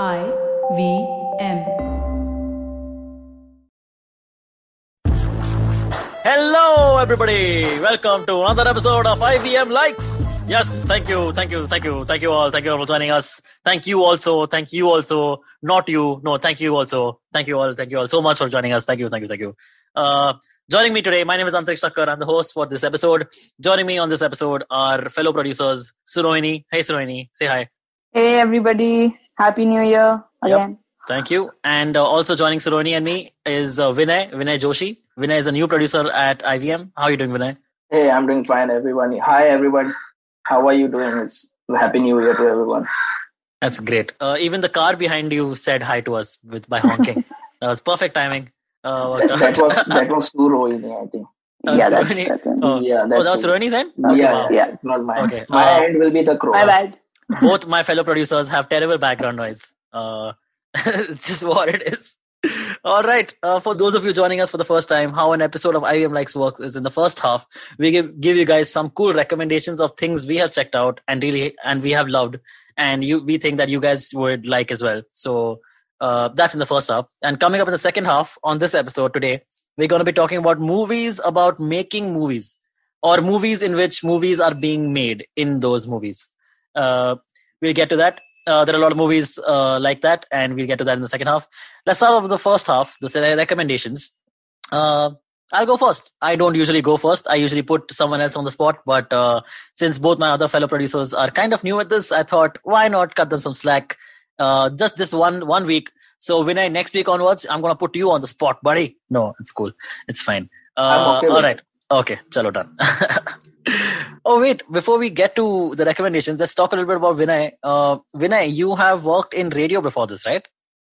I V M. Hello, everybody. Welcome to another episode of IVM Likes. Yes, thank you, thank you, thank you, thank you all, thank you all for joining us. Thank you also, thank you also, not you, no, thank you also, thank you all, thank you all so much for joining us. Thank you, thank you, thank you. Uh, joining me today, my name is Antrish Thakkar. I'm the host for this episode. Joining me on this episode are fellow producers Surohini. Hey, Surohini, say hi. Hey everybody, Happy New Year again. Thank you. And uh, also joining Surohini and me is uh, Vinay, Vinay Joshi. Vinay is a new producer at IVM. How are you doing, Vinay? Hey, I'm doing fine, everyone. Hi, everyone. How are you doing? It's Happy New Year to everyone. That's great. Uh, even the car behind you said hi to us with by honking. that was perfect timing. Uh, That, that was that was too Rohini, I think. uh, yeah, that's, that's Oh, yeah, oh, that was it. Surohini's end? yeah, Okay, yeah, wow. yeah, not mine. Okay, My uh, end will be the crow. my bad. Both my fellow producers have terrible background noise. Uh, it's just what it is. All right. Uh, for those of you joining us for the first time, how an episode of IVM Likes works is in the first half, we give, give you guys some cool recommendations of things we have checked out and really and we have loved, and you we think that you guys would like as well. So uh, that's in the first half. And coming up in the second half on this episode today, we're going to be talking about movies about making movies or movies in which movies are being made in those movies. Uh, we'll get to that. Uh, there are a lot of movies uh, like that, and we'll get to that in the second half. Let's start off with the first half, the recommendations. Uh, I'll go first. I don't usually go first. I usually put someone else on the spot, but uh, since both my other fellow producers are kind of new at this, I thought why not cut them some slack? Uh, just this one one week. So Vinay, next week onwards, I'm gonna put you on the spot, buddy. No, it's cool. It's fine. Uh, I'm okay all right. Okay, chalo done. oh wait, before we get to the recommendations, let's talk a little bit about Vinay. Uh, Vinay, you have worked in radio before this, right?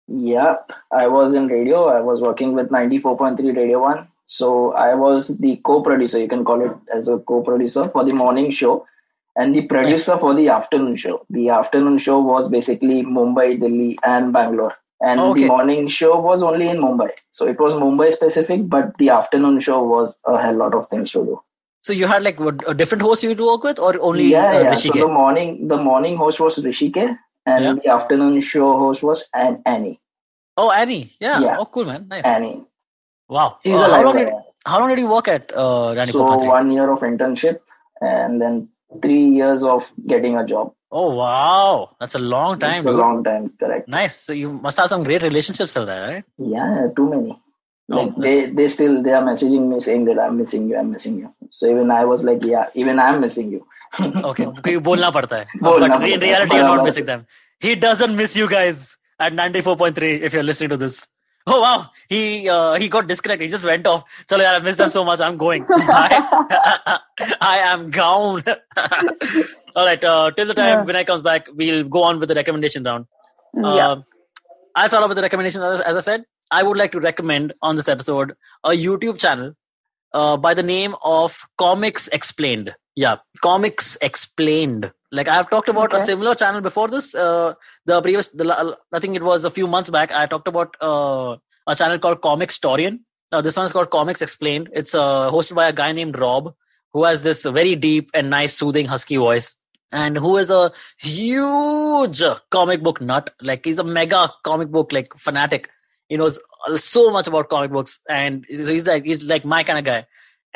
Yeah, I was in radio. I was working with 94.3 Radio 1. So I was the co-producer, you can call it as a co-producer for the morning show and the producer for the afternoon show. The afternoon show was basically Mumbai, Delhi and Bangalore. And Okay. the morning show was only in Mumbai. So it was Mumbai specific, but the afternoon show was a hell lot of things to do. So you had like what, a different host you to work with, or only yeah, uh, yeah. So the morning the morning host was Rishike and Yeah. the afternoon show host was An- Annie. Oh, Annie. Yeah. Yeah. Oh, cool, man. Nice. Annie. Wow. Uh, a how long did how long did you work at uh, Rani So one year of internship and then three years of getting a job. Oh wow, that's a long time. It's a long time, correct. Nice. So you must have some great relationships still there, right? Yeah, too many. Oh, like oh, they, they still they are messaging me saying that I'm missing you, I'm missing you. So even I was like, yeah, even I'm missing you. okay, you bolna padta hai. But in reality, you're not missing them. He doesn't miss you guys at 94.3 if you're listening to this. Oh wow, he uh, he got disconnected. He just went off. So I missed them so much. I'm going. Bye. I am gone. All right. Uh, till the time Yeah. when I comes back, we'll go on with the recommendation round. yeah. Um, I'll start off with the recommendation. As, as I said, I would like to recommend on this episode a YouTube channel uh, by the name of Comics Explained. Yeah, Comics Explained. Like I have talked about a similar channel before this. Uh, the previous, the I think it was a few months back. I talked about uh, a channel called Comicstorian. Uh, this one is called Comics Explained. It's uh, hosted by a guy named Rob, who has this very deep and nice, soothing, husky voice, and who is a huge comic book nut. Like he's a mega comic book like fanatic. He knows so much about comic books, and he's he's like he's like my kind of guy.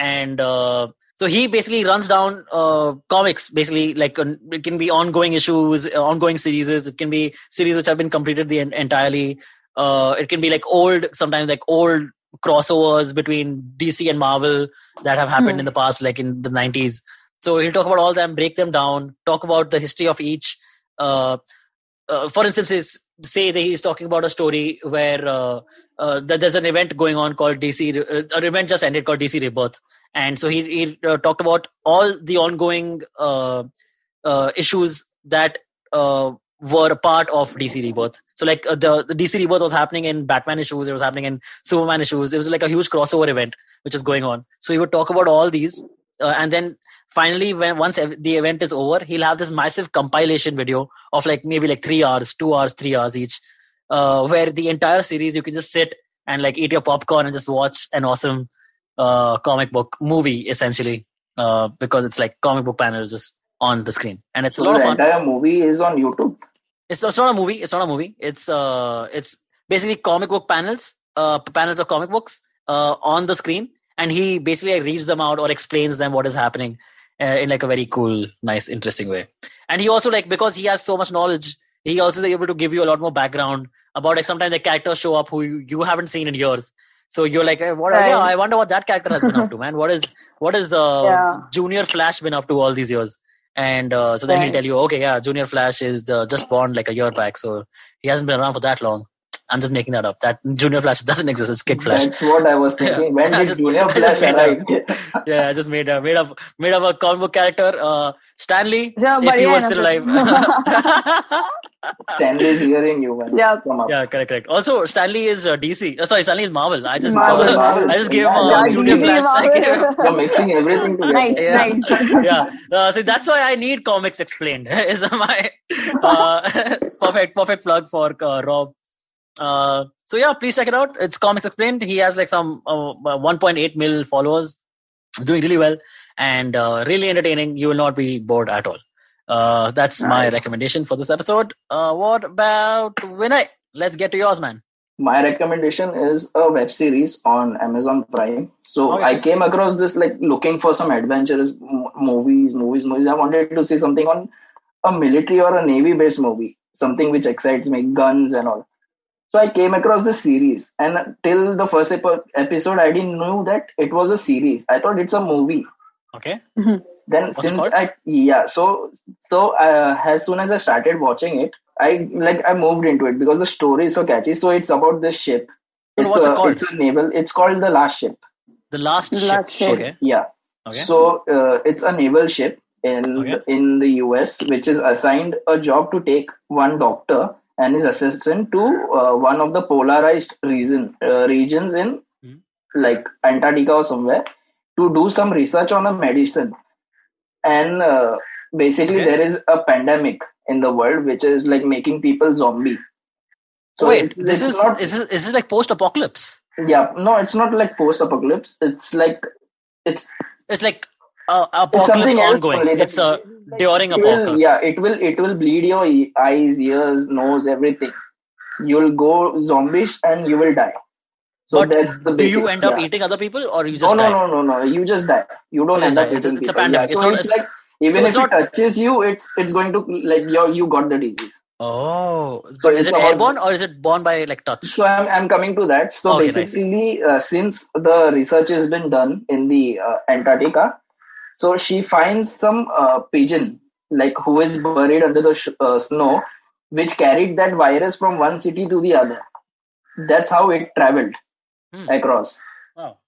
And uh, so he basically runs down uh, comics. Basically, like uh, it can be ongoing issues, uh, ongoing series. It can be series which have been completed the en- entirely. Uh, it can be like old, sometimes like old crossovers between DC and Marvel that have happened Hmm. in the past, like in the 90s. So he'll talk about all them, break them down, talk about the history of each. Uh, uh, for instance, is say that he's talking about a story where uh, uh, there's an event going on called DC. Uh, an event just ended called DC Rebirth, and so he he uh, talked about all the ongoing uh, uh, issues that were a part of DC Rebirth. So like the the DC Rebirth was happening in Batman issues, it was happening in Superman issues. It was like a huge crossover event which is going on. So he would talk about all these, and then finally, when once ev- the event is over, he'll have this massive compilation video of like maybe like three hours, two hours, three hours each, uh, where the entire series you can just sit and like eat your popcorn and just watch an awesome uh, comic book movie essentially, uh, because it's like comic book panels just on the screen, and it's a So lot of the fun. entire movie is on YouTube. It's, it's not a movie. It's not a movie. It's uh, it's basically comic book panels, uh, panels of comic books uh, on the screen, and he basically reads them out or explains them what is happening uh, in like a very cool, nice, interesting way. And he also like because he has so much knowledge, he also is able to give you a lot more background about like sometimes the characters show up who you, you haven't seen in years. So you're like, eh, what? Right. Yeah, I wonder what that character has been up to, man. What is what is uh, Yeah. Junior Flash been up to all these years? And uh, so then he'll tell you, okay, yeah, Junior Flash is uh, just born like a year back, so he hasn't been around for that long. I'm just making that up. That Junior Flash doesn't exist. It's Kid Flash. That's what I was thinking. When I did just- Junior Flash made arrive? yeah, I just made a made up made up a comic book character. Uh, Stan Lee, Yeah, if but he was no, still but- alive. Stan Lee's hearing you, man. Yeah. Come up. yeah, correct, correct. Also, Stan Lee is uh, DC. Uh, sorry, Stan Lee is Marvel. I just Marvel, Marvel. I just gave him uh, Yeah, Junior DC, Flash. I gave him- You're mixing everything together. nice, Yeah. nice. yeah. Uh, see, that's why I need comics explained. is my uh, perfect, perfect plug for uh, Rob. Uh, so yeah, please check it out. It's comics explained. He has like some uh, 1.8 mil followers, doing really well and uh, really entertaining. You will not be bored at all. Uh, that's my recommendation for this episode. Uh, what about Vinay? Let's get to yours, man. my recommendation is a web series on Amazon Prime. So Okay. I came across this like looking for some adventurous m- movies, movies, movies. I wanted to see something on a military or a navy based movie, something which excites me, guns and all. So I came across the series, and till the first epi- episode, I didn't know that it was a series. I thought it's a movie. Okay. Then What's it since called? I yeah, so so uh, as soon as I started watching it, I like I moved into it because the story is so catchy. So it's about this ship. It's what's it a, called? It's a naval. It's called the Last Ship. The last, The ship. Last Ship. Okay. Yeah. Okay. So uh, it's a naval ship in Okay. in the US, which is assigned a job to take one doctor and his assistant to uh, one of the polarized region uh, regions in Hmm. like Antarctica or somewhere to do some research on a medicine. And uh, basically, Okay. there is a pandemic in the world which is like making people zombie. So Wait, it- this is not is this, is this like post-apocalypse? yeah no it's not like post-apocalypse it's like it's It's like uh, apocalypse else ongoing. only. It's a Like, during it will- apocalypse. yeah it will it will bleed your eyes ears nose everything you'll go zombish and you will die so but that's the basic, do you end up yeah. eating other people or you just no die? no no no you just die you don't end up. It's a- eating it's a people. pandemic. Yeah. It's so it's it's- like even it's if not- it touches you it's it's going to like you you got the disease Oh, So is it about- airborne or is it born by like touch? So I'm, I'm coming to that. So Okay, nice. basically, uh, since the research has been done in the uh, Antarctica, so she finds some uh, pigeon like who is buried under the sh- uh, snow, which carried that virus from one city to the other. That's how it traveled Hmm. across. Wow.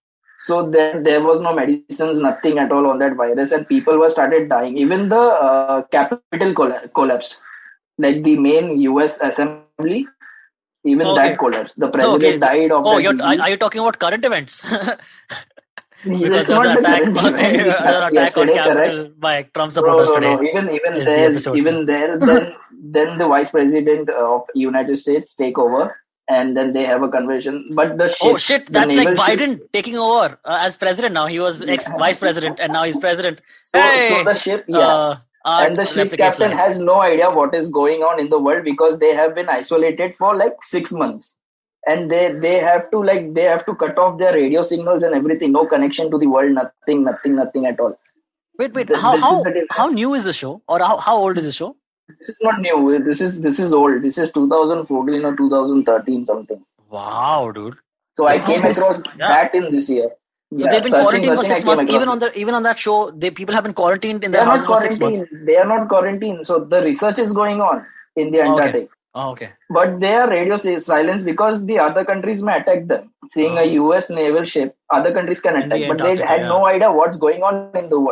So then there was no medicines, nothing at all on that virus, and people were started dying. Even the uh, capital colla- collapsed, like the main U.S. assembly. Even Okay. that collapsed. The president okay. died of Oh, that you're, are you talking about current events? because there's an attack, on, an attack on correct? by Trump No, supporters no, today. no. Even even is the there, even there, then then the vice president of United States take over, and then they have a convention. But the ship, Oh shit! That's like naval ship- Biden taking over uh, as president now. He was ex vice president and now he's president. So, Hey! so the ship, yeah. Uh, and the ship captain life. has no idea what is going on in the world because they have been isolated for like six months and they they have to like they have to cut off their radio signals and everything no connection to the world nothing nothing nothing at all Wait, wait. Th- How this how how new is the show, or how, how old is the show? this is not new this is this is old this is 2014 or 2013 something Wow, dude. so i came sounds- across yeah. that in this year So Yeah, they've been quarantined for six months. Even on the even on that show, they people have been quarantined in their houses for six months. they are not quarantined so the research is going on in the Okay. Oh, okay. but they are radio si- silence because the other countries may attack them. Seeing a Oh. US naval ship, other countries can In the attack, but they had yeah. no idea what's going on in the world.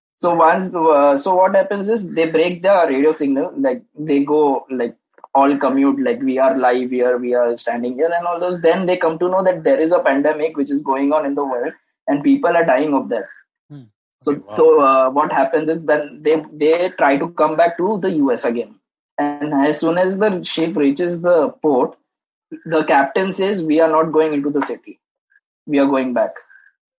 So once, uh, so what happens is they break the radio signal, like they go like all commute, like we are live here, we are standing here, and all those. Then they come to know that there is a pandemic which is going on in the world, and people are dying of that. Hmm. So, Okay, wow. so uh, what happens is when they they try to come back to the US again, and as soon as the ship reaches the port, the captain says, "We are not going into the city. We are going back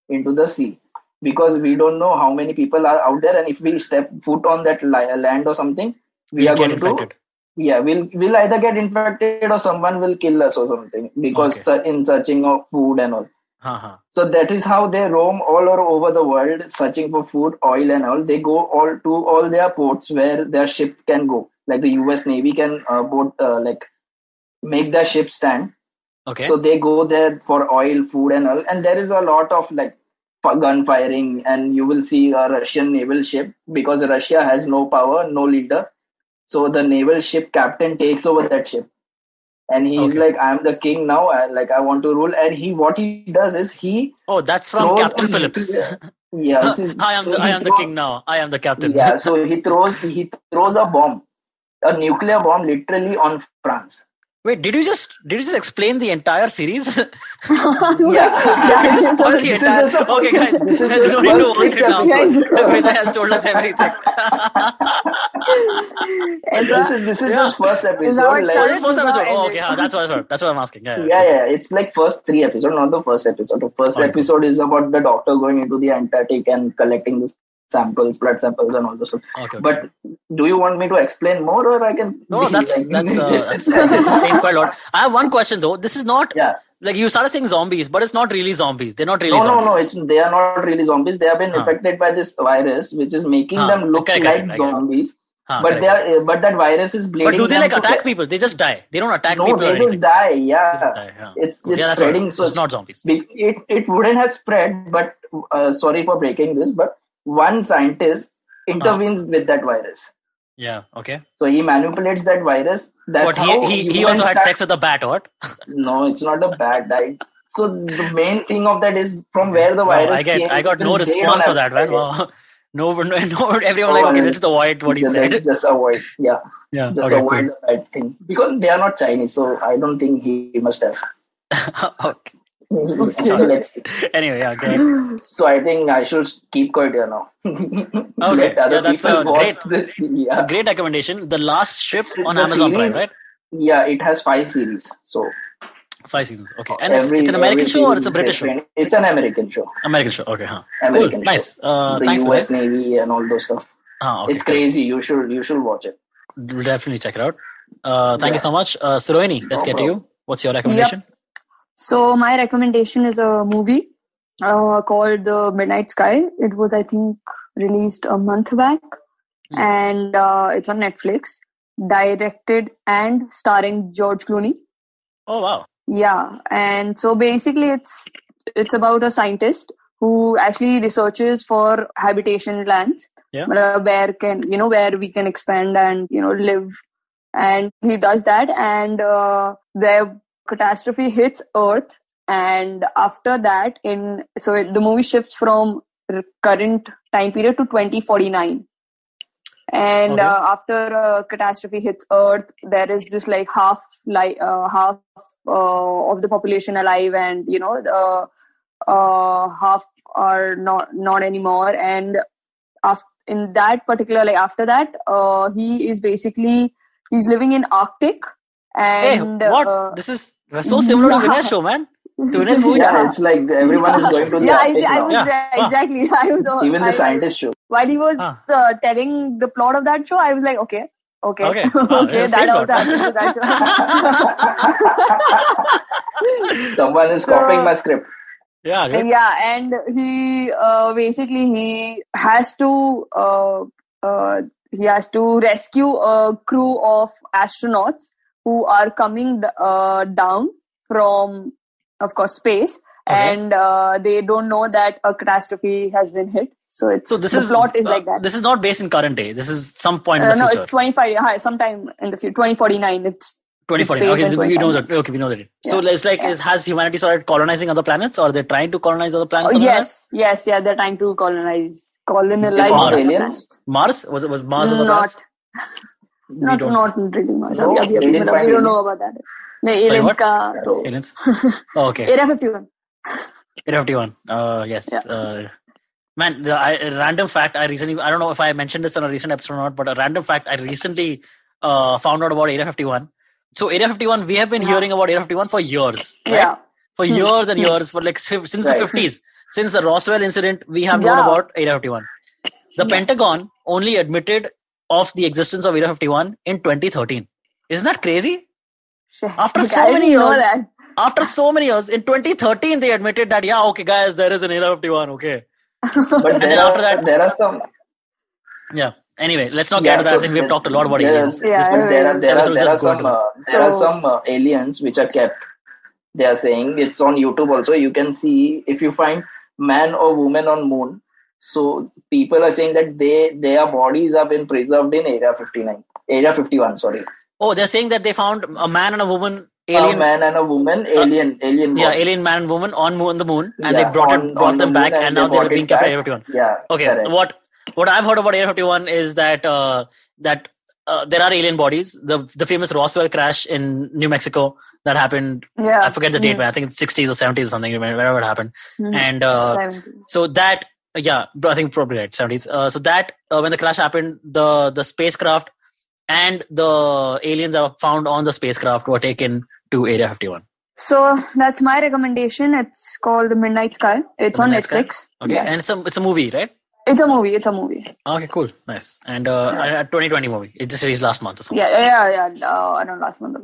into the sea because we don't know how many people are out there, and if we step foot on that land or something, we You'll are going to yeah we'll we'll either get infected or someone will kill us or something because Okay. in searching of food and all Uh-huh. so that is how they roam all over the world searching for food oil and all they go all to all their ports where their ship can go like the us navy can uh, boat uh, like make their ship stand Okay. so they go there for oil food and all and there is a lot of like gun firing and you will see a russian naval ship because russia has no power no leader so the naval ship captain takes over that ship and he's Okay. like i'm the king now I, like i want to rule and he what he does is he oh, that's from Captain Phillips. yeah I am so the I am the king now. I am the captain. yeah so he throws he throws a bomb a nuclear bomb literally on france Wait, did you just did you just explain the entire series? Yeah. Did you spoil the entire- just a- okay, guys, this is let's just go into first watch six it now. Vinay has told us everything. Is this that- is this is Yeah. just first episode it like, oh, this is first episode. Oh, okay, end. huh, that's what that's what I'm asking. Yeah, yeah yeah it's like first three episodes not the first episode the first Okay. episode is about the doctor going into the antarctic and collecting the samples blood samples and all those stuff Okay. okay. but do you want me to explain more or i can no, that's like- that's uh, that's, that's quite a lot. I have one question though. This is not yeah like you started saying zombies, but it's not really zombies. They're not really no no zombies. no it's they are not really zombies they have been Huh. affected by this virus which is making Huh. them look correct, like I get it. zombies Huh, but correct. they are but that virus is bleeding But do they like attack people? They just die. They don't attack no people they just die yeah just die, yeah. it's Okay, it's that's spreading right. so it's not zombies. It, it wouldn't have spread but uh, sorry for breaking this but one scientist intervenes ah. with that virus Yeah. Okay. so he manipulates that virus that's he how he, he humans also had start- sex with a bat, or what? no it's not a bat. diet so the main thing of that is from where the No, virus I get came, I got no response for that, man. Wow. No, no, no, everyone Oh, like, okay, let's avoid what he Just- said. just avoid yeah Yeah. just Okay, avoid the bad thing because they are not chinese so i don't think he must have okay. So let's. Anyway, yeah, ahead. So I think I should keep quiet here now. Okay, yeah, that's, watch great. This. It's a Yeah. great recommendation. The last ship on The Amazon Prime, right? yeah, it has five series. So Five seasons. Okay. And it's, every- it's an American show or it's a British show? It's an American show. American show. Okay, huh. American cool. Nice. Uh, the thanks, US man. Navy and all those stuff. Ah, okay, it's cool. crazy. You should you should watch it. Definitely check it out. Uh, thank you so much. Uh, Siroini, let's No get to you. What's your recommendation? So my recommendation is a movie uh, called The Midnight Sky. It was, I think, released a month back, Hmm. and uh, it's on Netflix. Directed and starring George Clooney. Oh, wow. Yeah, and so basically, it's it's about a scientist who actually researches for habitation lands, Yeah. uh, where can you know where we can expand and you know live, and he does that, and uh, the catastrophe hits Earth, and after that, in so it, the movie shifts from current time period to twenty forty nine. And Okay. uh, after a catastrophe hits Earth, there is just like half like uh, half uh, of the population alive and you know the uh, half are not not anymore and after, in that particular like after that uh, he is basically he's living in arctic Hey, what? uh, this is so similar to yeah. Vinay's show, man. To Vinay's movie. Yeah, it's like everyone is going to the yeah, I, I was Yeah. there, Huh. exactly i was uh, Even I- the scientist show. while he was Huh. uh, telling the plot of that show i was like okay okay Okay. Wow, okay that same also plot. happened that show Someone is So- copying my script. Yeah, great. yeah and he uh, basically he has to uh, uh, he has to rescue a crew of astronauts who are coming uh, down from of course space Okay. and uh, they don't know that a catastrophe has been hit so it's So this is plot is uh, like that This is not based in current day. This is some point in uh, the no future. it's 25 hi, sometime in the future 2049 it's 2040. it's Okay, so we know that. Okay, we know that. So Yeah. it's like, Yeah. is, has humanity started colonizing other planets, or they're trying to colonize other planets? Oh, yes yes yeah they're trying to colonize colonize Mars. other Aliens? planets. that? Mars was it was Mars not not not reading myself. Oh, we, we don't know about that. No, aliens का तो aliens. Oh, okay. Area 51. Area 51. Uh, yes. Yeah. Uh, man, the, random fact. I recently. I don't know if I mentioned this on a recent episode or not, but a random fact. I recently uh, found out about Area 51. So Area 51, we have been yeah. hearing about Area 51 for years. Right? Yeah. For hmm. years and hmm. years, for like since right. the 50s, since the Roswell incident, we have yeah. known about Area 51. The Pentagon only admitted of the existence of Area 51 in 2013. Isn't that crazy? Shit. After Like, so many years- After so many years, in 2013, they admitted that yeah, okay, guys, there is an Area 51. Okay. But then there after that- there are some Yeah. Anyway, let's not get Yeah, into that. so I think we've talked a lot about there- aliens. Yeah, This- I there are there are, there are some uh, there are some uh, aliens which are kept. They are saying it's on YouTube also. You can see if you find man or woman on moon. So people are saying that they their bodies have been preserved in Area 59, Area 51. Sorry, Oh, they're saying that they found a man and a woman, a alien, man and a woman, alien, alien. yeah, body. alien man and woman on moon, the moon, and Yeah, they brought on- it, brought them the back, and and now they're being kept at. Area 51. Yeah. Okay, correct. what what I've heard about Area 51 is that uh, that uh, there are alien bodies. The the famous Roswell crash in New Mexico that happened. Yeah. I forget the date, Mm. man. I think it's 60s or 70s or something, wherever it happened. Mhm. And uh, so that yeah, I think probably right 70s. Uh, so that uh, when the crash happened, the the spacecraft and the aliens that were found on the spacecraft were taken to Area 51. So that's my recommendation. It's called The Midnight Sky. It's The on Midnight Sky? Netflix. Okay, Yes. and it's a it's a movie, right? it's a movie. It's a movie. Okay, cool, nice. And uh, a 2020 movie. It just released last month or something. Yeah, yeah, yeah. yeah. Uh, I don't know, last month.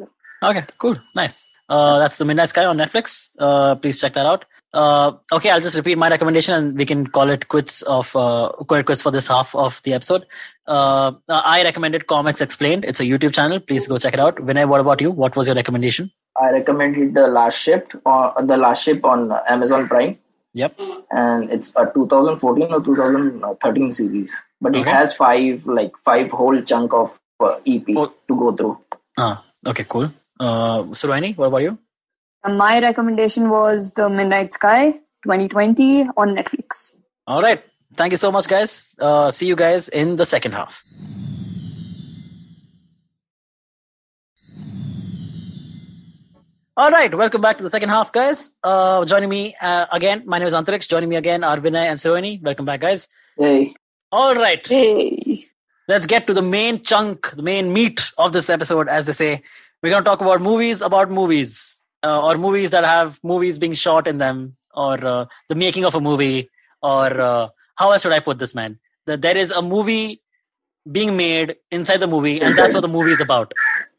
Okay, cool, nice. Uh, that's the Midnight Sky on Netflix. Uh, please check that out. Uh, okay, I'll just repeat my recommendation and we can call it quits of uh, quit quits for this half of the episode. Uh, I recommended Comics Explained. It's a YouTube channel. Please go check it out. Vinay, what about you? What was your recommendation? I recommended the last ship or the last ship on Amazon Prime. Yep. and it's a 2014 or 2013 series but it has five like five whole chunk of uh, ep Oh. to go through Ah, okay, cool. Uh, Survani, what about you? And my recommendation was The Midnight Sky 2020 on Netflix. All right. Thank you so much, guys. Uh, see you guys in the second half. All right, welcome back to the second half, guys. Uh, joining me uh, again, my name is Antarix. Joining me again are Vinay and Survani. Welcome back, guys. hey All right, Hey. let's get to the main chunk, the main meat of this episode, as they say. We're going to talk about movies about movies, uh, or movies that have movies being shot in them, or uh, the making of a movie, or uh, how else should I put this, man? That there is a movie being made inside the movie, and that's what the movie is about,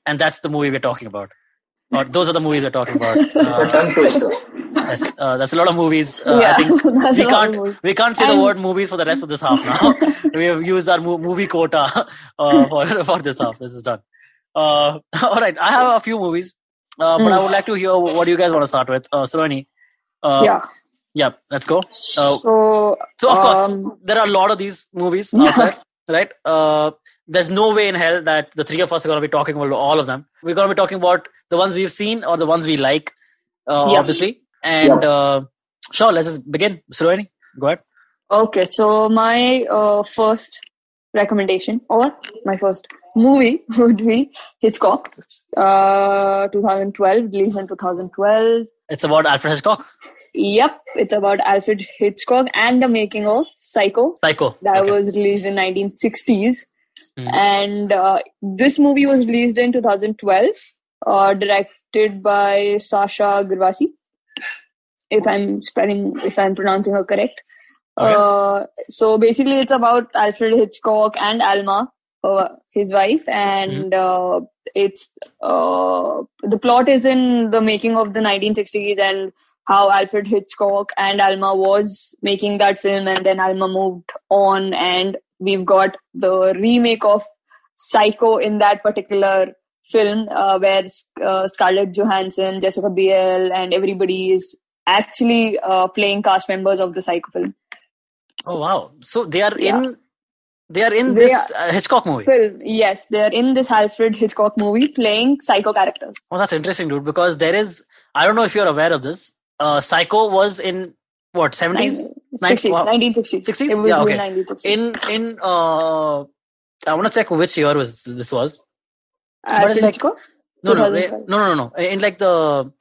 and that's the movie we're talking about. Or those are the movies we're talking about. Uh, yes, uh, that's a lot of movies. Uh, yeah, I think that's we a lot of can't movies. we can't say the word movies for the rest of this half now. we have used our mo- movie quota uh, for for this half. This is done. Uh, all right, I have a few movies, uh, but I Mm. would like to hear what do you guys want to start with. Uh, Saroni, uh, yeah. yeah, let's go. Uh, so, so of course, um, there are a lot of these movies Yeah. out there, right? Uh, there's no way in hell that the three of us are going to be talking about all of them. We're going to be talking about the ones we've seen or the ones we like, uh, Yeah. obviously. And uh, sure, let's just begin. Saroni, go ahead. okay, so my uh, first recommendation or my first movie would be Hitchcock, uh, 2012, released in 2012. It's about Alfred Hitchcock. Yep, it's about Alfred Hitchcock and the making of Psycho. Psycho. that Okay. was released in 1960s Mhm. and uh, this movie was released in 2012 uh, directed by Sacha Gervasi, if i'm spelling if i'm pronouncing her correct Okay. uh, so basically it's about alfred hitchcock and alma his wife and uh, it's uh, the plot is in the making of the 1960s and how Alfred Hitchcock and Alma was making that film, and then Alma moved on, and we've got the remake of Psycho in that particular film, uh, where uh, Scarlett Johansson, Jessica Biel, and everybody is actually uh, playing cast members of the Psycho film. Oh wow! So they are Yeah. in they are in they this are, uh, Hitchcock movie. Film. Yes, they are in this Alfred Hitchcock movie playing psycho characters. Oh, that's interesting, dude. Because there is, I don't know if you're aware of this. Uh, psycho was in what 70s, 60s, wow. 1960s. 60s. It was yeah, okay. 1960s. In in uh, I want to check which year was this was. Alfred like, Hitchcock. No, no, no, no, no, In like the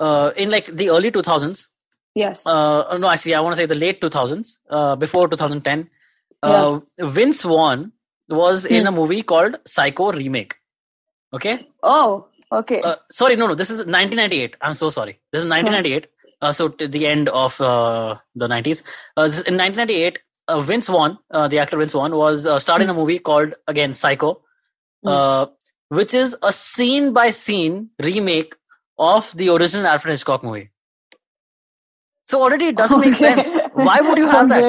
uh, in like the early 2000s. Yes. Uh, no, actually, I want to say the late 2000s, uh, before 2010 yeah. Uh, Vince Vaughn was hmm. in a movie called Psycho Remake. Okay. Oh, okay. Uh, sorry, no, no. This is 1998. I'm so sorry. This is 1998. Uh, so to the end of uh, the 90s. Uh, in 1998, Vince Vaughn, the actor Vince Vaughn, was uh, starred hmm. in a hmm. movie called again Psycho, hmm. which is a scene by scene remake of the original Alfred Hitchcock movie. So already it doesn't make sense. Why would you have that?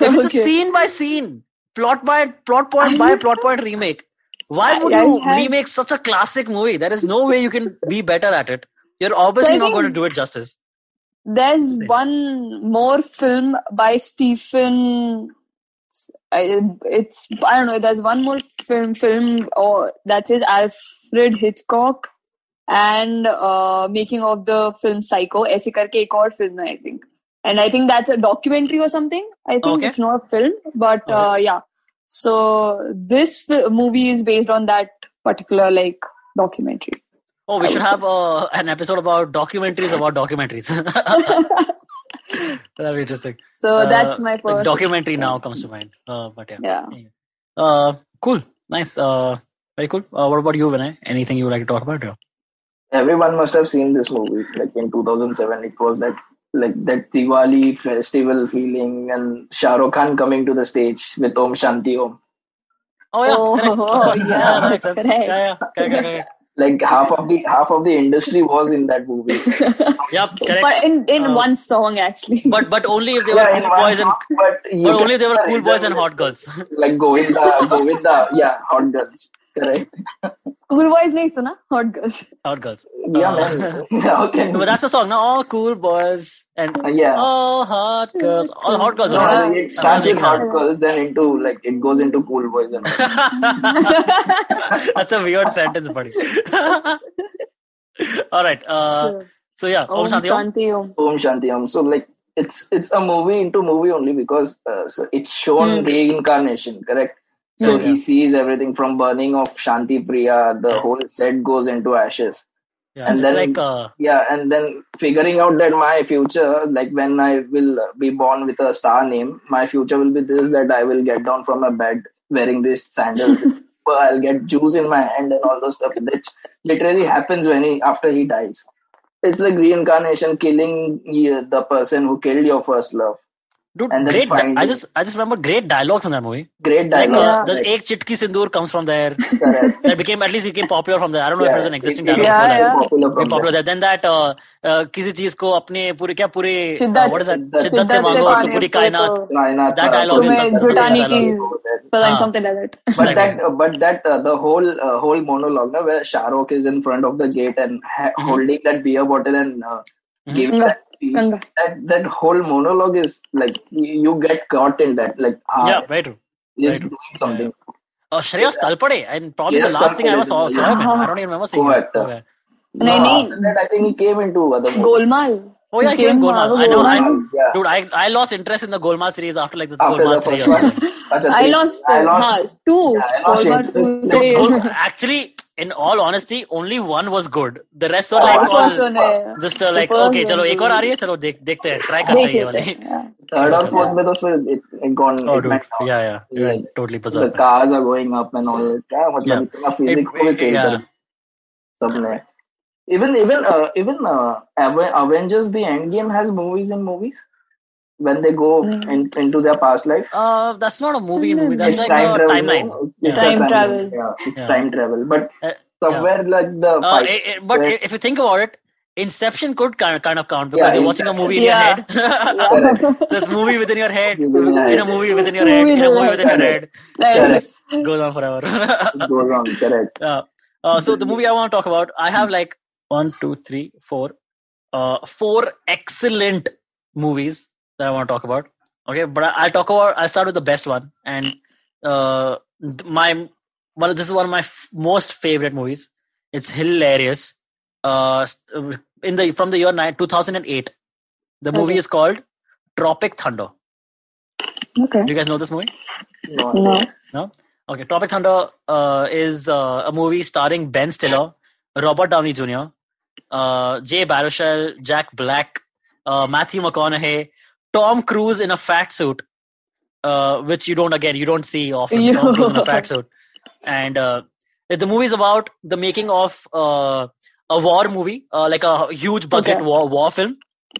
If it's a scene by scene, plot by plot point by plot point remake, why would I- I you had- remake such a classic movie? There is no way you can be better at it. You're obviously I not going to do it justice. There's one more film by Stephen. I, it's I don't know. There's one more film film or that says Alfred Hitchcock and uh, making of the film Psycho. ऐसे करके एक और film है I think. And I think that's a documentary or something. I think Okay. it's not a film, but Okay. uh, yeah. So this fi- movie is based on that particular like documentary. Oh, we I should would have uh, an episode about documentaries about documentaries. That'd be interesting. so Uh, that's my like first documentary now comes to mind. Uh, but yeah. Yeah. Uh, cool. Nice. Uh, very cool. Uh, what about you, Vinay? Anything you would like to talk about? Yeah. Everyone must have seen this movie. Like in 2007, it was that like that Diwali festival feeling, and Shah Rukh Khan coming to the stage with Om Shanti Om. Oh yeah. Oh, correct. Of yeah, yeah, that makes sense. correct. Yeah, yeah. Correct, correct, correct. Like half of the half of the industry was in that movie. Yep, correct. but in in Uh, one song actually. But but only if they were Yeah, cool one boys and song, but, but only if they were cool boys and hot girls. Like Govinda, Govinda, yeah, hot girls. Correct. cool boys nahi suna? Hot girls. Hot girls. Yeah, uh, man. okay. But that's the song. no. all cool boys and uh, yeah. all hot girls. All hot girls. No, right? It starts with hot girls, then into like it goes into cool boys and. that's a weird sentence, buddy. all right. Uh, so yeah, Om, Om Shanti Om. Shanti Om. Om Shanti Om. So like it's it's a movie into movie only because uh, so it's shown hmm. reincarnation, correct? So Hmm. he sees everything from burning of Shanti Priya, the whole set goes into ashes. Yeah, And then- like uh, Yeah, and then figuring out that my future, like when I will be born with a star name, my future will be this that I will get down from a bed wearing this sandals. I'll get juice in my hand and all those stuff. That literally happens when he after he dies. It's like reincarnation, killing the person who killed your first love. Dude, great. Finally, I just I just remember great dialogues in that movie. Great dialogues. Uh, like, yeah. Ek Chutki Sindoor comes from there. that became at least became popular from there. I don't know yeah, if it was an existing dialogue yeah, before yeah. that. Popular, from popular there. Then that uh, uh, किसी चीज को अपने पूरे क्या पूरे uh, what is that शिद्दत से मांगो तो पूरी कायनात that uh, dialogue is ah. something like that. But that, uh, but that the whole whole monologue na, where Shahrukh is in front of the gate and mm-hmm. holding that beer bottle and giving mm-hmm. that that that whole monologue is like you get caught in that. Like ah, yeah, right right Just something. Yeah. Oh, Shreyas yeah. Talpade, and probably yes, the last thing I was saw, saw him. I don't even remember seeing him. No, no, that I think he came into other. Golmaal. Oh yeah, he came Golmaal. Golmaal. I know, I, yeah. dude. I, I lost interest in the Golmaal series after like the after Golmaal the three. I lost. I lost two. Yeah, I lost two. So, Gol- actually, in all honesty, only one was good. The rest were Oh, like The first all one है. just uh, The like first okay, one चलो एक और to- आ रही है, चलो देख देखते हैं, try करते हैं देख ये लेते वाली. हैं, yeah. third or Yeah. fourth में तो फिर it, it gone Oh it dude, went down. yeah, yeah, you Like, went totally the berserk. man. cars are going up and all that क्या मतलब Yeah. इतना It- physics को भी it- fail yeah. कर सबने even even uh, even uh, Aven- Avengers the Endgame has movies in movies when they go Mm. in, into their past life Uh, that's not a movie. Mm, Movie. That's it's like time a travel timeline. no? It's Yeah. a Time travel. yeah it's Yeah. time travel but Uh, somewhere like the Uh, fight eh, eh, but where- if you think about it, Inception could kind of, kind of count because Yeah, you're watching a movie in your head. Correct. so it's movie within your head, in a movie within your head, in a movie within your head. Nice. Goes on forever. goes on correct uh, uh, so the movie I want to talk about, I have like one, two, three, four, uh, four excellent movies that I want to talk about. Okay, but I- I'll talk about. I'll start with the best one, and uh, th- my well, this is one of my f- most favorite movies. It's hilarious. Uh, in the from the year nine, 2008, the movie is called Tropic Thunder. Okay. Do you guys know this movie? no, No. Okay, Tropic Thunder uh, is uh, a movie starring Ben Stiller, Robert Downey Jr., uh, Jay Baruchel, Jack Black, uh, Matthew McConaughey, Tom Cruise in a fat suit, uh, which you don't again you don't see often. Tom Cruise in a fat suit, and uh, the movie is about the making of uh, a war movie, uh, like a huge budget Okay. war war film.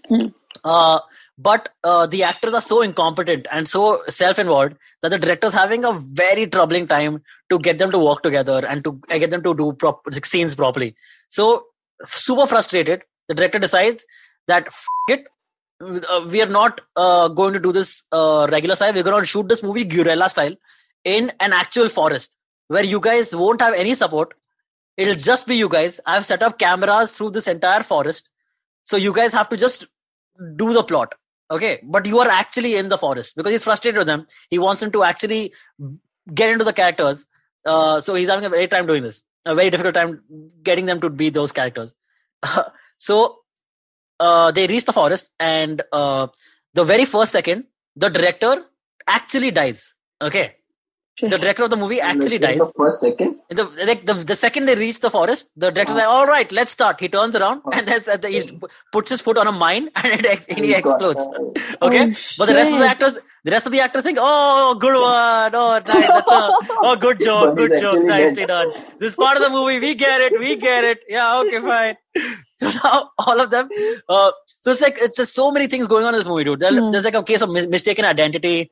Hmm. Uh, but uh, the actors are so incompetent and so self-involved that the director's having a very troubling time to get them to work together and to get them to do prop- scenes properly. So super frustrated, the director decides that F- it, we are not uh, going to do this uh, regular style. We're going to shoot this movie guerrilla style in an actual forest where you guys won't have any support. It'll just be you guys. I've set up cameras through this entire forest, so you guys have to just do the plot okay but you are actually in the forest because he's frustrated with them he wants them to actually get into the characters uh, so he's having a very time doing this a very difficult time getting them to be those characters so uh, they reach the forest and uh, the very first second the director actually dies. Okay the director of the movie actually In dies The first second. the, like the, the second they reach the forest, the director's like, "All right, let's start." He turns around Oh. and that's, uh, he puts his foot on a mine and, it, and he He's explodes. uh, Okay, Oh, but the rest of the actors, the rest of the actors think, "Oh, good one! Oh, nice! That's a, oh, good joke! But Good joke! Nicely dead. done. This is part of the movie. We get it. We get it. Yeah, okay, fine." So now all of them, uh, so it's like it's just so many things going on in this movie, dude. There- Hmm. There's like a case of mis- mistaken identity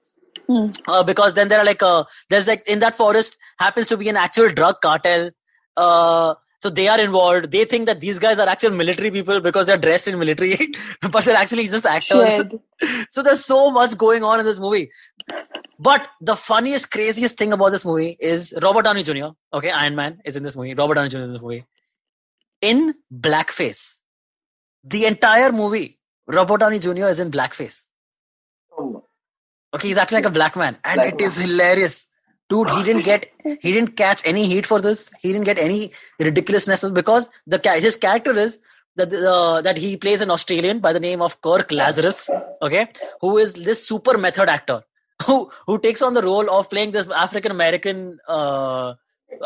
Hmm. uh, because then there are like uh there's like in that forest happens to be an actual drug cartel. Uh so they are involved. They think that these guys are actual military people because they're dressed in military but they're actually just actors. Shit. so there's so much going on in this movie. But the funniest craziest thing about this movie is robert downey jr okay iron man is in this movie. Robert downey jr is in this movie. In blackface. The entire movie robert downey jr is in blackface. Oh, Okay, he's acting like a black man, and Black it is hilarious. Dude, he didn't get, he didn't catch any heat for this. He didn't get any ridiculousness because the his character is that uh, that he plays an Australian by the name of Kirk Lazarus. Okay, who is this super method actor who who takes on the role of playing this African American uh,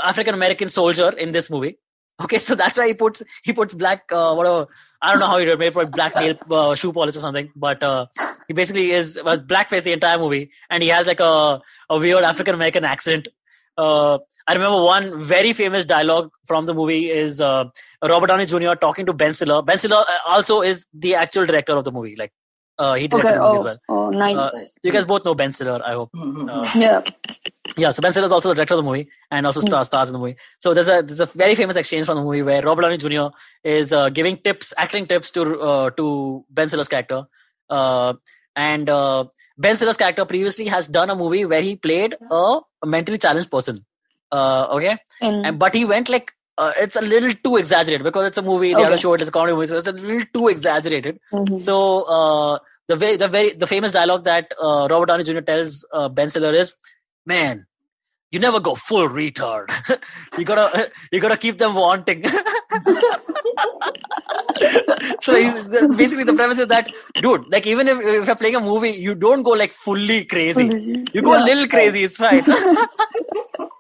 African American soldier in this movie. Okay, so that's why he puts he puts black uh, whatever I don't know how he did, put black nail uh, shoe polish or something, but uh, he basically is uh, blackface the entire movie, and he has like a a weird African American accent. Uh, I remember one very famous dialogue from the movie is uh, Robert Downey Jr. talking to Ben Stiller. Ben Stiller uh, also is the actual director of the movie. Like uh, he did Okay. the movie as Oh, well. oh, nice. Uh, You guys both know Ben Stiller, I hope. mhm. Uh, yeah. yeah, so Ben Stiller is also the director of the movie and also Hmm. star, stars in the movie. So there's a there's a very famous exchange from the movie where Robert Downey Jr. is uh, giving tips, acting tips to uh, to Ben Stiller's character, uh, and uh, Ben Stiller's character previously has done a movie where he played a, a mentally challenged person. Uh, okay, In, and but he went like uh, it's a little too exaggerated because it's a movie. They have to show it as a comedy movie, so it's a little too exaggerated. Mhm. So uh, the very the very the famous dialogue that uh, Robert Downey Jr. tells uh, Ben Stiller is, "Man, you never go full retard. you gotta you gotta keep them wanting." so he's, basically the premise is that, dude, like even if, if you're playing a movie, you don't go like fully crazy. You go a little crazy. It's fine.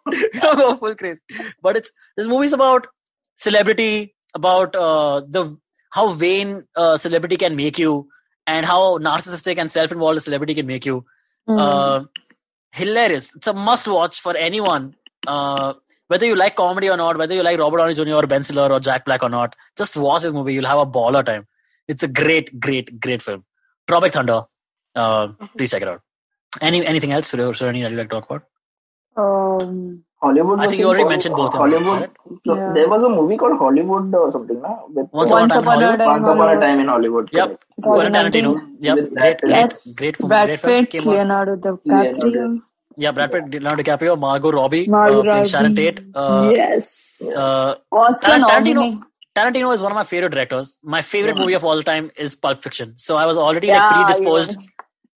you go full crazy. But it's this movie's about celebrity, about uh, the how vain uh, celebrity can make you, and how narcissistic and self-involved a celebrity can make you. Mm. Uh, hilarious. It's a must-watch for anyone. Uh, whether you like comedy or not, whether you like Robert Downey Jr. or Ben Stiller or Jack Black or not, just watch this movie. You'll have a baller time. It's a great, great, great film. Tropic Thunder. Uh, please check it out. Any anything else, Surya, Surya, you'd like to talk about? Um, Hollywood. I think you already mentioned both of them, Hollywood. right? So Yeah. there was a movie called Hollywood or something, na? With Once uh, Upon a Time upon a Hollywood. time. Once upon a time in Hollywood. Yep. correct. Quentin 2019. Tarantino. Yep. With Great, Brad great, Yes, great, Brad. Pitt, Came. Leonardo DiCaprio, Yeah, Brad Pitt, Leonardo DiCaprio, Margot Robbie, Margot uh, playing Sharon Tate. Uh, yes, uh, Oscar Taran- Tarantino- nominee. Tarantino is one of my favorite directors. My favorite Yeah. movie of all time is Pulp Fiction. So I was already Yeah, like predisposed. even-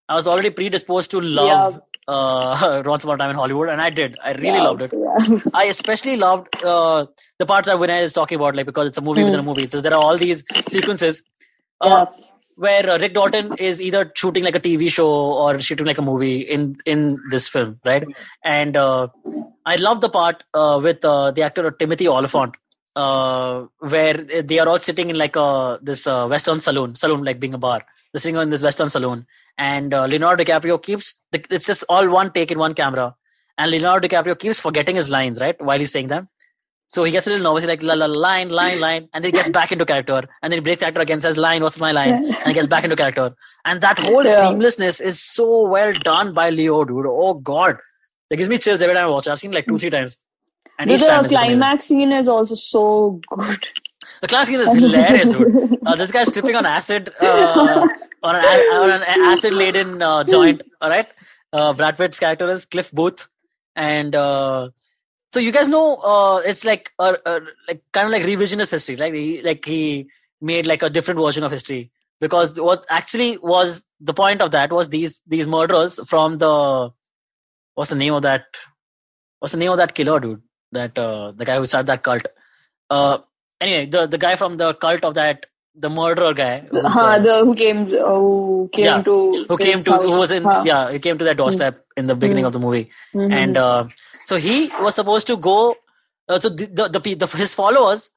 I was already predisposed to love uh, Once Upon a Time in Hollywood, and I did. I really yeah, loved it. yeah. I especially loved uh, the parts that Vinay is talking about, like because it's a movie within a movie. So there are all these sequences uh, Yeah. where uh, Rick Dalton is either shooting like a TV show or shooting like a movie in in this film, right? And uh, I love the part uh, with uh, the actor Timothy Olyphant, uh, where they are all sitting in like a this uh, Western saloon, saloon like being a bar. They're sitting in this Western saloon, and uh, Leonardo DiCaprio keeps the, it's just all one take in one camera, and Leonardo DiCaprio keeps forgetting his lines right while he's saying them. So he gets a little nervous, he's like la la line, line, line, and then he gets back into character, and then he breaks character again, says line, what's my line, and he gets back into character. And that whole Yeah. seamlessness is so well done by Leo, dude. Oh god. That gives me chills every time I watch it. I've seen like two, three times. And the climax scene is also so good. The class scene is hilarious, dude. Uh, this guy's tripping on acid, uh, on an, on an acid-laden uh, joint. All right. Uh, Brad Pitt's character is Cliff Booth, and uh, so you guys know uh, it's like uh, uh, like kind of like revisionist history, right? He, like he made like a different version of history because what actually was the point of that was these these murderers from the what's the name of that? What's the name of that killer dude? That uh, the guy who started that cult. Uh, anyway, the the guy from the cult of that the murderer guy who's, uh, the who came uh, who came Yeah, to who came to who was in Huh. yeah he came to their doorstep in the beginning Mm. of the movie Mhm. and uh, so he was supposed to go uh, so the, the, the, the his followers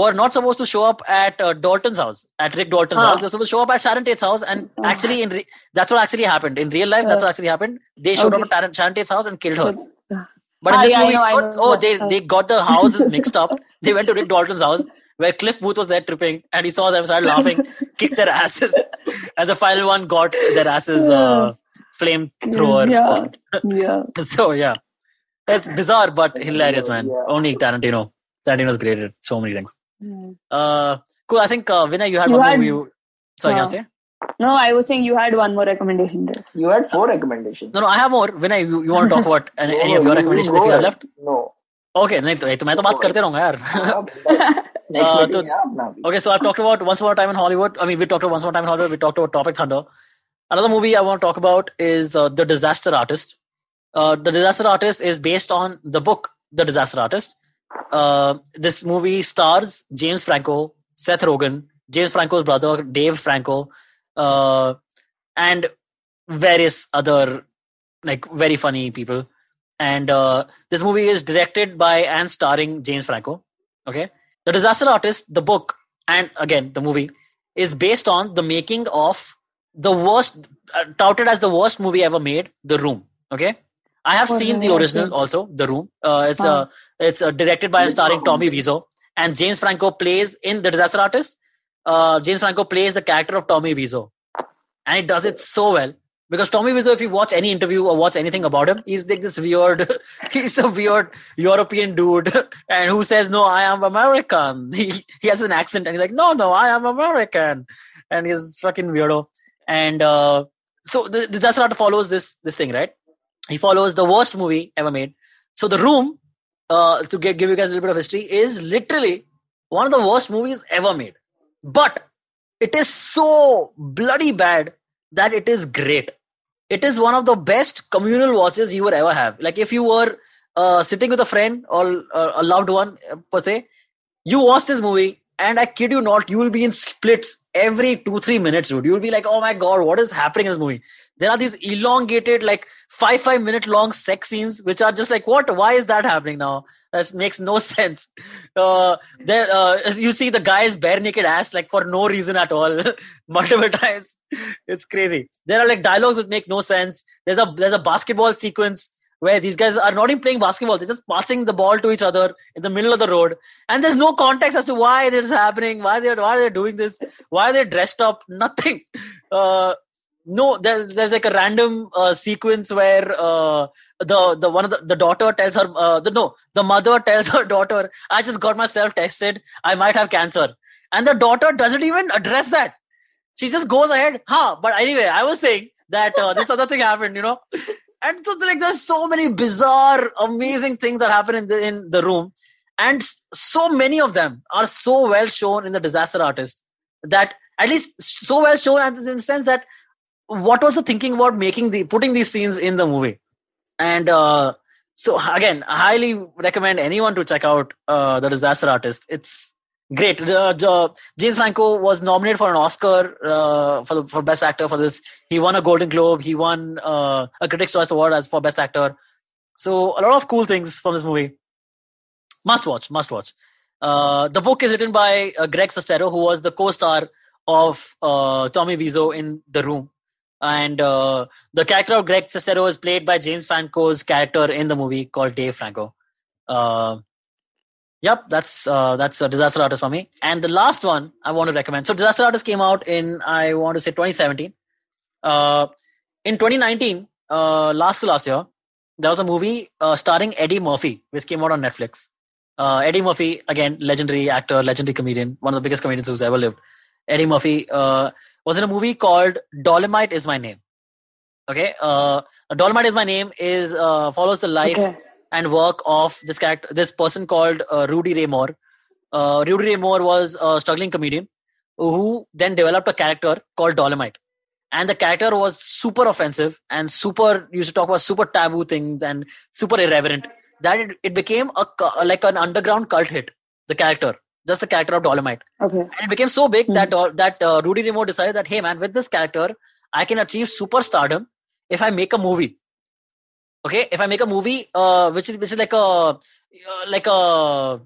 were not supposed to show up at uh, Dalton's house at Rick Dalton's Ah. house they were supposed to show up at Sharon Tate's house and Ah. actually in re- that's what actually happened in real life that's Uh. what actually happened they showed Okay. up at Sharon- Sharon Tate's house and killed her Uh, but in Ah, this yeah, movie, know, know. oh, they, Uh. they got the houses mixed up. They went to Rick Dalton's house where Cliff Booth was there tripping, and he saw them, started laughing, kicked their asses, and the final one got their asses uh, flamethrower. Yeah. yeah. So yeah, it's bizarre but hilarious, man. Yeah. Only Tarantino. Tarantino's great at so many things. Yeah. Uh, cool. I think uh, Vinay, you had You one had- movie. You, sorry, Yeah. you say? No, I was saying you had one more recommendation there. You had four recommendations. No, no, I have more. Vinay, you, you want to talk about any, any of your you- recommendations you if you have left? No. Okay, नहीं तो तो मैं तो बात करते रहूंगा uh, so I've talked about Once more Time in Hollywood. I mean, we talked about Once more Time in Hollywood. We talked about Tropic Thunder. Another movie I want to talk about is uh, The Disaster Artist. Uh, the Disaster Artist is based on the book The Disaster Artist. This movie stars James Franco, Seth Rogen, James Franco's brother Dave Franco, and various other like very funny people. And uh, this movie is directed by and starring James Franco. Okay, The Disaster Artist, the book, and again the movie is based on the making of the worst, uh, touted as the worst movie ever made, The Room. Okay, I have Oh, seen the original also, The Room. Uh, it's Huh. uh, it's uh, directed by and starring Tommy Wiseau, and James Franco plays in The Disaster Artist. Uh, James Franco plays the character of Tommy Wiseau, and he does it so well. Because Tommy Wiseau, if you watch any interview or watch anything about him, he's like this weird, he's a weird European dude, and who says, "No, I am American." He he has an accent, and he's like, "No, no, I am American," and he's fucking weirdo. And uh, so the Disaster Artist follows this this thing, right? He follows the worst movie ever made. So the Room, uh, to get, give you guys a little bit of history, is literally one of the worst movies ever made. But it is so bloody bad that it is great. It is one of the best communal watches you would ever have. Like if you were uh, sitting with a friend or uh, a loved one uh, per se, you watch this movie, and I kid you not, you will be in splits every two three minutes, dude. You will be like, oh my god, what is happening in this movie? There are these elongated, like five five minute long sex scenes, which are just like, what? Why is that happening now? That makes no sense. Uh, there, uh, you see the guy's bare naked ass like for no reason at all, multiple times. It's crazy. There are like dialogues that make no sense. There's a there's a basketball sequence where these guys are not even playing basketball; they're just passing the ball to each other in the middle of the road, and there's no context as to why this is happening, why they're why they're doing this, why are they're dressed up. Nothing. Uh, no, there's there's like a random uh, sequence where uh, the the one of the, the daughter tells her uh, the no the mother tells her daughter, "I just got myself tested. I might have cancer," and the daughter doesn't even address that. She just goes ahead, huh? But anyway, I was saying that uh, this other thing happened, you know, and so like there's so many bizarre, amazing things that happen in the in the room, and so many of them are so well shown in the Disaster Artist that at least so well shown in the sense that what was the thinking about making the putting these scenes in the movie? And uh, so again i highly recommend anyone to check out uh, the disaster artist. It's great. Uh, james franco was nominated for an oscar uh, for the, for best actor for this. He won a golden globe. He won uh, a critics choice award as for best actor. So a lot of cool things from this movie. Must watch must watch. Uh, the book is written by uh, greg sestero who was the co-star of uh, tommy Wiseau in the room and uh, the character of Greg Sestero is played by James Franco's character in the movie called Dave Franco. Uh, Yep, that's uh, that's a disaster artist for me. And the last one I want to recommend. So disaster artist came out in I want to say 2017. Uh, in 2019, uh, last to last year, there was a movie uh, starring Eddie Murphy, which came out on Netflix. Eddie Murphy, again, legendary actor, legendary comedian, one of the biggest comedians who's ever lived. Eddie Murphy was in a movie called Dolomite is My Name. Okay, uh, Dolomite is My Name is uh, follows the life Okay. and work of this character, this person called uh, Rudy Ray Moore. Uh, Rudy Ray Moore was a struggling comedian who then developed a character called Dolomite, and the character was super offensive and super used to talk about super taboo things and super irreverent. That it, it became a like an underground cult hit. The character, just the character of Dolomite Okay. and it became so big that uh, that uh, Rudy Ray decided that hey man, with this character, I can achieve superstardom if I make a movie. Okay, if I make a movie, uh, which is which is like a uh, like a uh,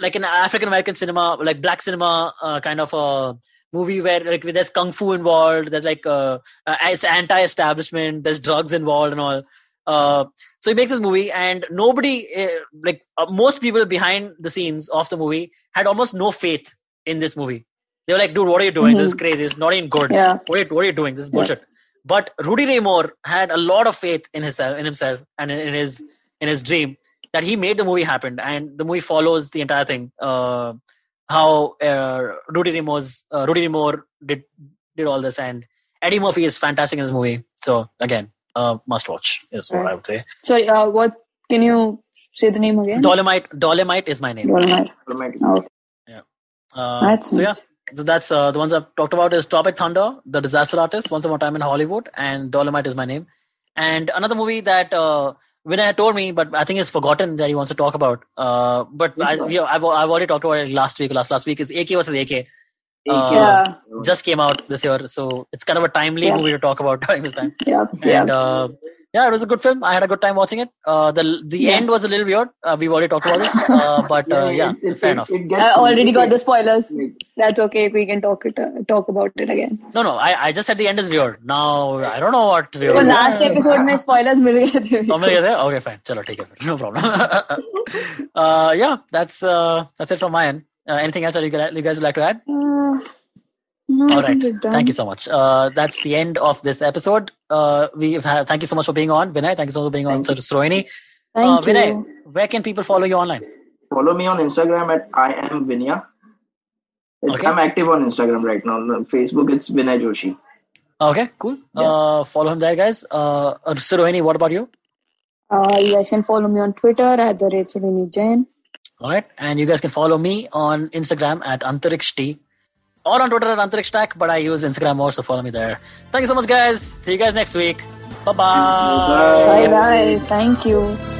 like an African American cinema, like black cinema uh, kind of a movie where like there's kung fu involved, there's like uh, uh, it's anti-establishment, there's drugs involved and all. Uh, so he makes this movie, and nobody, uh, like uh, most people behind the scenes of the movie, had almost no faith in this movie. They were like, "Dude, what are you doing? This is crazy. It's not even good. Yeah. What are you, what are you doing? This is bullshit." But Rudy Ray Moore had a lot of faith in himself, in himself, and in, in his in his dream that he made the movie happen, and the movie follows the entire thing. Uh, how uh, Rudy Ray Moore's uh, Rudy Ray Moore did did all this, and Eddie Murphy is fantastic in this movie. So again, uh, must watch is what Right. I would say. Sorry. Uh, what? Can you say the name again? Dolomite, Dolomite is my name. Dolomite. Automatic. Oh, Uh, That's so yeah, so that's uh, the ones I've talked about is Tropic Thunder, The Disaster Artist, Once Upon a Time in Hollywood, and Dolomite is my name. And another movie that uh, Vinay told me, but I think he's forgotten that he wants to talk about. Uh, but Which I, one? we, I've, I've already talked about it last week. Last last week is AK versus AK. Uh, yeah. Just came out this year, so it's kind of a timely Yeah. movie to talk about during this time. Yeah. Yeah. And uh, yeah, it was a good film. I had a good time watching it. Uh, the the Yeah. end was a little weird. Uh, we've already talked about this, uh, but uh, yeah, it, it, fair it, enough. It gets I already got the complicated. spoilers. That's okay. We can talk it. Uh, talk about it again. No, no, I, I just said the end is weird. Now I don't know what weird. तो last episode में spoilers मिल गए थे Oh, मिल गए थे? Okay, fine. Chalo, take it. No problem. uh, yeah, that's uh, that's it from my end. Uh, anything else that you, guys- you guys would like to add? Uh, no, I All think right. we're done. Thank you so much. Uh, that's the end of this episode. Uh, we have thank you so much for being on, Vinay. Thank you so much for being on, Thank Sir Rohini. Thank Uh, you. Vinay, where can people follow you online? Follow me on Instagram at I am Vinya. It's- Okay. I'm active on Instagram right now. On Facebook, it's Vinay Joshi. Okay, cool. Uh, follow him there, guys. Uh, Sir Rohini, what about you? Uh, you guys can follow me on Twitter at the rate Savini Jain. All right. And you guys can follow me on Instagram at Antarikshti or on Twitter at Antarikshtak, but I use Instagram more, so follow me there. Thank you so much, guys. See you guys next week. Bye-bye. Bye. Bye bye. Thank you.